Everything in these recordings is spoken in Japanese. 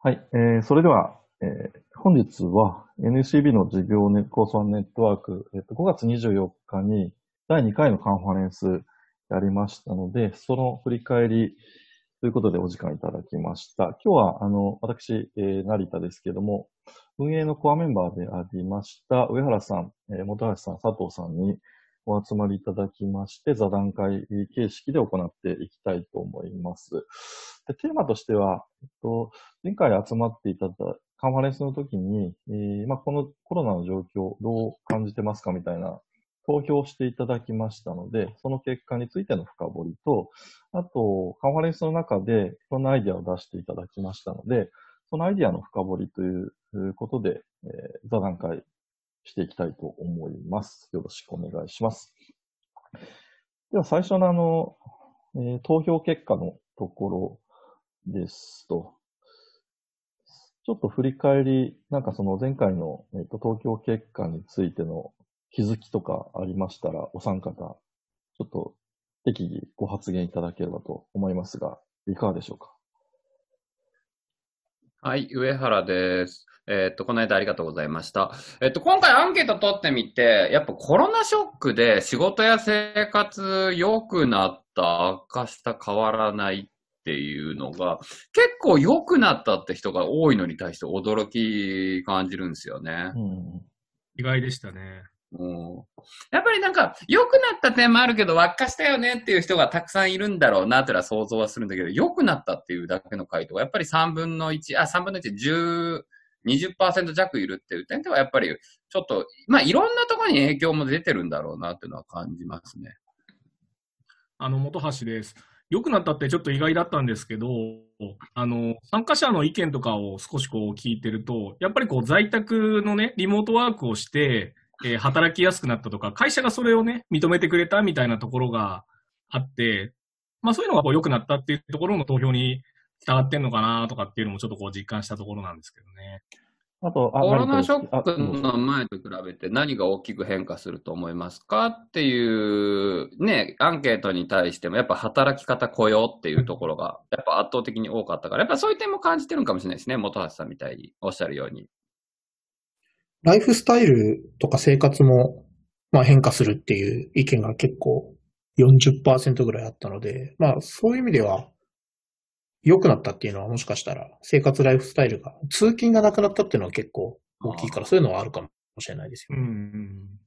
はい、えーそれでは、えー本日は NCB の事業ネ構想ネットワーク、えっと5月24日に第2回のカンファレンスやりましたので、その振り返りということでお時間いただきました。今日は、あの、私、えー成田ですけども、運営のコアメンバーでありました上原さん、えー本橋さん、佐藤さんにお集まりいただきまして、座談会形式で行っていきたいと思います。でテーマとしては、えっと、前回集まっていただいたカンファレンスの時に、えーまあ、このコロナの状況どう感じてますかみたいな投票していただきましたので、その結果についての深掘りと、あと、カンファレンスの中でいろんなアイディアを出していただきましたので、そのアイディアの深掘りということで、えー座談会していきたいと思います。よろしくお願いします。では最初のあの、えー投票結果のところですと、ちょっと振り返り、なんかその前回の、えっと投票結果についての気づきとかありましたら、お三方、ちょっと適宜ご発言いただければと思いますが、いかがでしょうか？はい、上原です。えっと、この間ありがとうございました。えっと、今回アンケート取ってみて、やっぱコロナショックで仕事や生活良くなった、悪化した、変わらないっていうのが、結構良くなったって人が多いのに対して驚き感じるんですよね。うん。意外でしたね。うんやっぱりなんか、良くなった点もあるけど、悪化したよねっていう人がたくさんいるんだろうなってのは想像はするんだけど、良くなったっていうだけの回答が、やっぱり3分の1、あ、3分の1、10、20%弱いるっていう点では、やっぱり、ちょっと、まあ、いろんなところに影響も出てるんだろうなっていうのは感じますね。あの、本橋です。良くなったってちょっと意外だったんですけど、あの、参加者の意見とかを少しこう聞いてると、やっぱりこう在宅のね、リモートワークをして、えー働きやすくなったとか、会社がそれをね、認めてくれたみたいなところがあって、まあそういうのがこう良くなったっていうところの投票に従ってんのかなとかっていうのもちょっとこう実感したところなんですけどね。あと、あコロナショックの前と比べて何が大きく変化すると思いますかっていうね、アンケートに対してもやっぱ働き方雇用っていうところがやっぱ圧倒的に多かったから、やっぱそういう点も感じてるんかもしれないですね。本橋さんみたいにおっしゃるように。ライフスタイルとか生活も、まあ、変化するっていう意見が結構40%ぐらいあったので、まあそういう意味では良くなったっていうのはもしかしたら生活ライフスタイルが、通勤がなくなったっていうのは結構大きいからそういうのはあるかもしれないですよ。うんうん。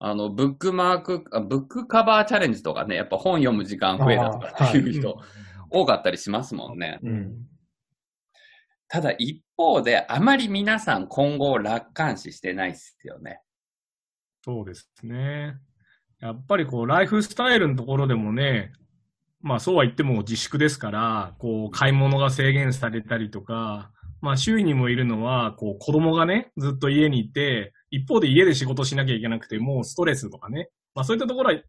あの、ブックマーク、あブックカバーチャレンジとかね、やっぱ本読む時間増えたとかっていう人多かったりしますもんね。うん。ただ一方であまり皆さん今後楽観視してないですよね。そうですね。やっぱりこう、ライフスタイルのところでもね、まあそうは言っても自粛ですから、こう、買い物が制限されたりとか、まあ周囲にもいるのは、こう、子供がね、ずっと家にいて、一方で家で仕事しなきゃいけなくて、もうストレスとかね、まあそういったところは、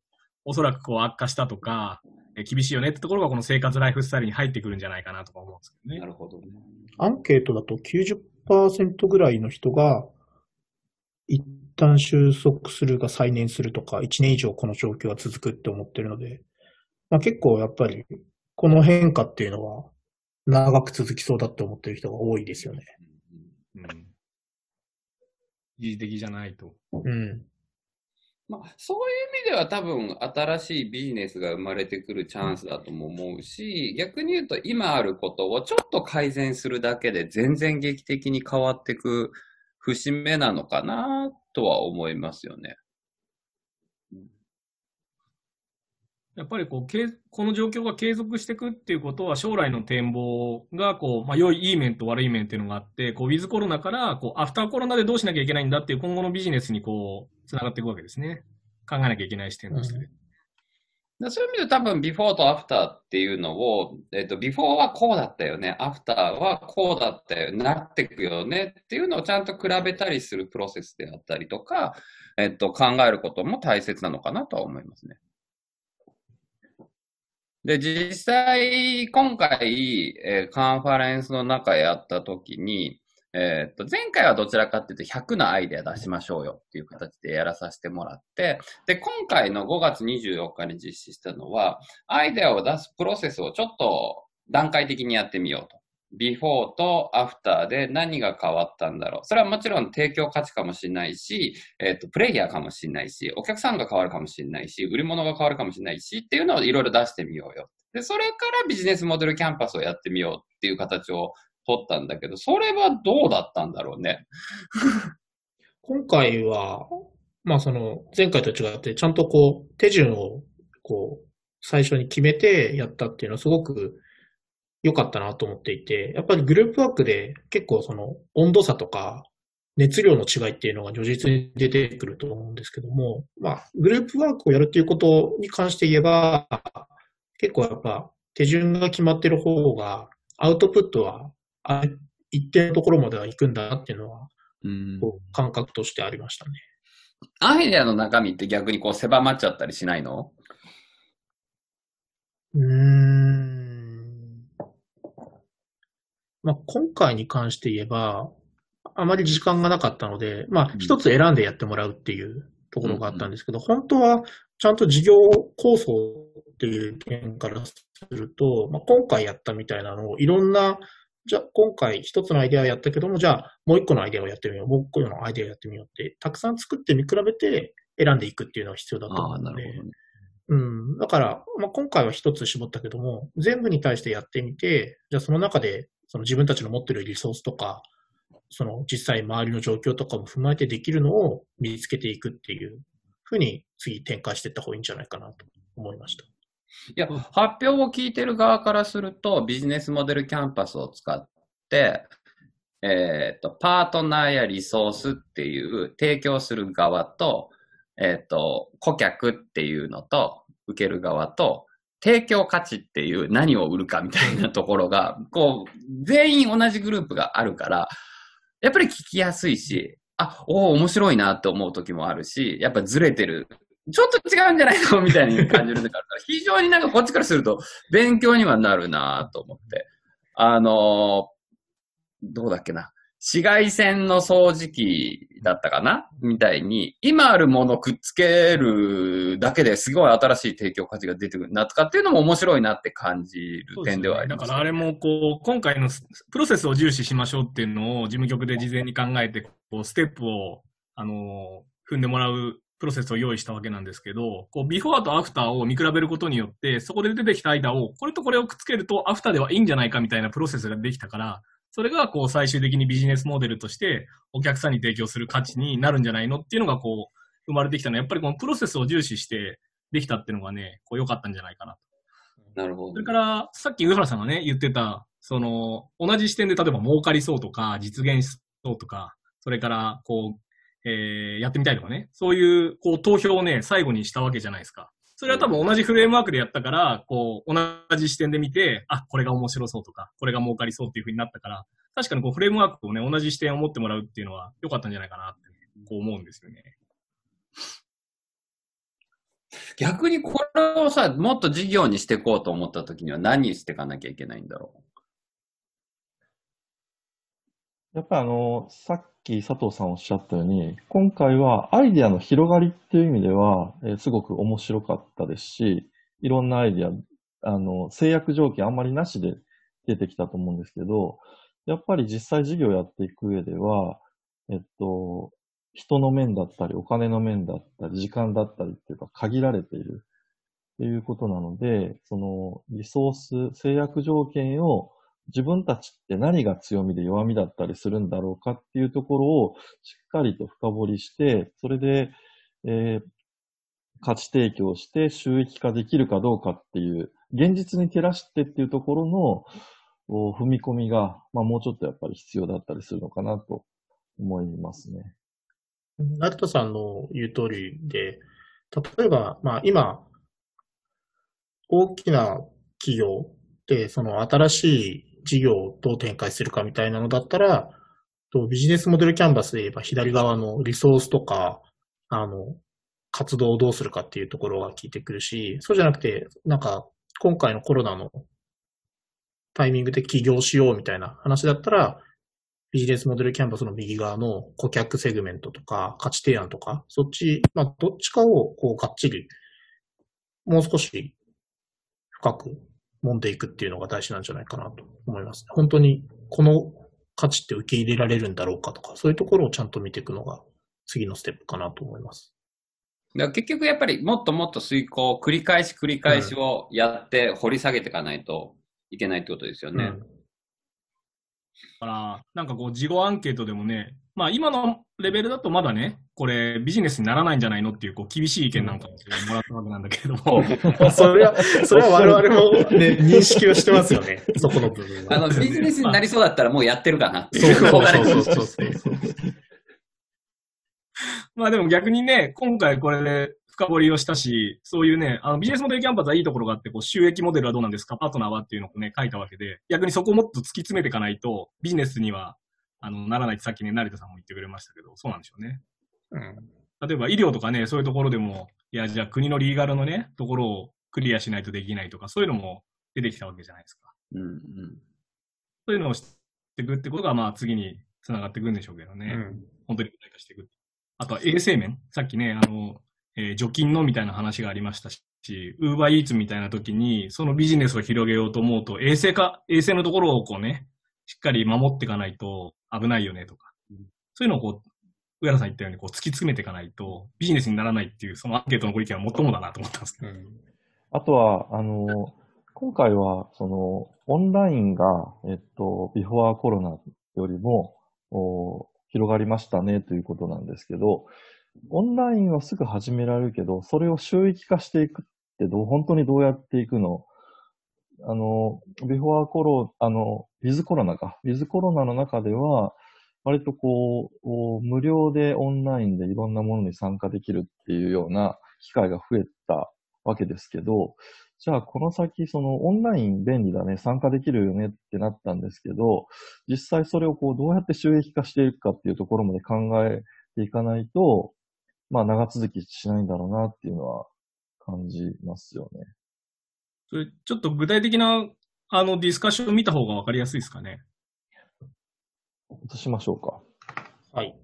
おそらくこう悪化したとか、厳しいよねってところがこの生活ライフスタイルに入ってくるんじゃないかなとか思うんですけどね。るほどね。アンケートだと90%ぐらいの人が一旦収束するが再燃するとか、1年以上この状況が続くって思ってるので、まあ、結構やっぱりこの変化っていうのは長く続きそうだって思ってる人が多いですよね。うん。一時的じゃないと。うん。まあ、そういう意味では多分新しいビジネスが生まれてくるチャンスだとも思うし、逆に言うと今あることをちょっと改善するだけで全然劇的に変わってく節目なのかなとは思いますよね。やっぱりこう、けこの状況が継続していくっていうことは、将来の展望が、こう、まあ、良い、いい面と悪い面っていうのがあって、こう、ウィズコロナから、こう、アフターコロナでどうしなきゃいけないんだっていう今後のビジネスにこう、つながっていくわけですね。考えなきゃいけない視点として。うんそういう意味で多分ビフォーとアフターっていうのを、えっと、ビフォーはこうだったよね、アフターはこうだったよ、なっていくよねっていうのをちゃんと比べたりするプロセスであったりとか、えっと、考えることも大切なのかなとは思いますね。で、実際、今回、えーカンファレンスの中やった時に、えーっと、前回はどちらかっていうと100のアイデア出しましょうよっていう形でやらさせてもらって、で、今回の5月24日に実施したのは、アイデアを出すプロセスをちょっと段階的にやってみようと。ビフォーとアフターで何が変わったんだろう。それはもちろん提供価値かもしれないし、えっ、と、プレイヤーかもしれないし、お客さんが変わるかもしれないし、売り物が変わるかもしれないし、っていうのをいろいろ出してみようよ。で、それからビジネスモデルキャンパスをやってみようっていう形を取ったんだけど、それはどうだったんだろうね？今回は、まあその前回と違ってちゃんとこう手順をこう最初に決めてやったっていうのはすごく良かったなと思っていて、やっぱりグループワークで結構その温度差とか熱量の違いっていうのが如実に出てくると思うんですけども、まあグループワークをやるっていうことに関して言えば、結構やっぱ手順が決まってる方がアウトプットはあ一定のところまでは行くんだなっていうのは、うん感覚としてありましたね。アイデアの中身って逆にこう狭まっちゃったりしないの？うーん。まあ、今回に関して言えば、あまり時間がなかったので、まあう、ん一つ選んでやってもらうっていうところがあったんですけど、本当はちゃんと事業構想っていう点からすると、まあ、今回やったみたいなのをいろんな、じゃあ今回一つのアイデアやったけども、じゃあもう一個のアイデアをやってみよう、もう一個のアイデアをやってみようって、たくさん作って見比べて選んでいくっていうのが必要だと思うので、ね。うん。だから、まあ、今回は一つ絞ったけども、全部に対してやってみて、じゃあその中で、その自分たちの持ってるリソースとか、その実際周りの状況とかも踏まえてできるのを身につけていくっていうふうに次展開していった方がいいんじゃないかなと思いました。いや、発表を聞いてる側からすると、ビジネスモデルキャンパスを使って、えっ、と、パートナーやリソースっていう提供する側と、えっ、と、顧客っていうのと、受ける側と、提供価値っていう何を売るかみたいなところが、こう、全員同じグループがあるから、やっぱり聞きやすいし、あ、おお、面白いなって思う時もあるし、やっぱずれてるちょっと違うんじゃないの？みたいに感じる時があるから、非常になんかこっちからすると勉強にはなるなと思って。あのーどうだっけな。紫外線の掃除機だったかな？みたいに、今あるものくっつけるだけですごい新しい提供価値が出てくるなとかっていうのも面白いなって感じる点ではあります、だからあれもこう、今回のプロセスを重視しましょうっていうのを事務局で事前に考えて、こう、ステップを、あの踏んでもらうプロセスを用意したわけなんですけど、こう、ビフォーとアフターを見比べることによって、そこで出てきた間を、これとこれをくっつけるとアフターではいいんじゃないかみたいなプロセスができたから、それがこう、最終的にビジネスモデルとしてお客さんに提供する価値になるんじゃないのっていうのがこう、生まれてきたのは、やっぱりこのプロセスを重視してできたっていうのがね、こう、良かったんじゃないかななるほど。それから、さっき上原さんがね、言ってた、その、同じ視点で例えば儲かりそうとか、実現しそうとか、それから、こう、えー、やってみたいとかね、そういう、こう、投票をね、最後にしたわけじゃないですか。それは多分同じフレームワークでやったから、こう、同じ視点で見て、あ、これが面白そうとか、これが儲かりそうっていうふうになったから、確かにこう、フレームワークをね、同じ視点を持ってもらうっていうのは良かったんじゃないかなって、こう思うんですよね。逆にこれをさ、もっと事業にしていこうと思った時には何していかなきゃいけないんだろう？やっぱりあの、さっき佐藤さんおっしゃったように、今回はアイディアの広がりっていう意味では、えーすごく面白かったですし、いろんなアイディア、あの、制約条件あんまりなしで出てきたと思うんですけど、やっぱり実際事業やっていく上では、えっと、人の面だったり、お金の面だったり、時間だったりっていうか限られているっていうことなので、そのリソース、制約条件を自分たちって何が強みで弱みだったりするんだろうかっていうところをしっかりと深掘りして、それで、えー価値提供して収益化できるかどうかっていう、現実に照らしてっていうところの踏み込みが、まあもうちょっとやっぱり必要だったりするのかなと思いますね。成田さんの言う通りで、例えば、まあ今、大きな企業で、その新しい事業をどう展開するかみたいなのだったら、とビジネスモデルキャンバスで言えば左側のリソースとか、あの、活動をどうするかっていうところが効いてくるし、そうじゃなくて、なんか、今回のコロナのタイミングで起業しようみたいな話だったら、ビジネスモデルキャンバスの右側の顧客セグメントとか価値提案とか、そっち、まあ、どっちかをこうがっちり、もう少し深く揉んでいくっていうのが大事なんじゃないかなと思います。本当にこの価値って受け入れられるんだろうかとか、そういうところをちゃんと見ていくのが次のステップかなと思います。だから結局やっぱりもっともっと遂行を繰り返し繰り返しをやって掘り下げていかないといけないってことですよね。うんだから、なんかこう、事後アンケートでもね、まあ今のレベルだとまだね、これビジネスにならないんじゃないのっていう、こう、厳しい意見なんかももらったわけなんだけれども、それは、それは我々もね、認識をしてますよね。そこの部分は。あの、ビジネスになりそうだったらもうやってるかなってそういう。そうそうそうそうそう。まあでも逆にね、今回これで深掘りをしたし、そういうね、あのビジネスモデルキャンパスはいいところがあって、こう収益モデルはどうなんですか、パートナーはっていうのをね、書いたわけで、逆にそこをもっと突き詰めていかないと、ビジネスには、あの、ならないってさっきね、成田さんも言ってくれましたけど、そうなんでしょうね。うん例えば医療とかね、そういうところでも、いや、じゃあ国のリーガルのね、ところをクリアしないとできないとか、そういうのも出てきたわけじゃないですか。うんうんそういうのをしていくってことが、まあ次に繋がっていくんでしょうけどね。本当に具体化していく。あとは衛生面。さっきね、あの、えー除菌のみたいな話がありましたし、ウーバーイーツみたいな時に、そのビジネスを広げようと思うと、衛生か、衛生のところをこうね、しっかり守っていかないと危ないよねとか。そういうのをこう、上原さん言ったようにこう突き詰めていかないとビジネスにならないっていう、そのアンケートのご意見はもっともだなと思ったんですけど。うんあとは、あの、今回は、その、オンラインが、えっと、ビフォーコロナよりも、お広がりましたねということなんですけど、オンラインはすぐ始められるけど、それを収益化していくってどう、本当にどうやっていくのあの、ビフォーコロ、あの、ウィズコロナか。ウィズコロナの中では、割とこう、無料でオンラインでいろんなものに参加できるっていうような機会が増えたわけですけど、じゃあこの先、そのオンライン便利だね、参加できるよねってなったんですけど、実際それをこうどうやって収益化していくかっていうところまで考えていかないと、まあ長続きしないんだろうなっていうのは感じますよね。それちょっと具体的な、あの、ディスカッションを見た方がわかりやすいですかね。移しましょうか。はい。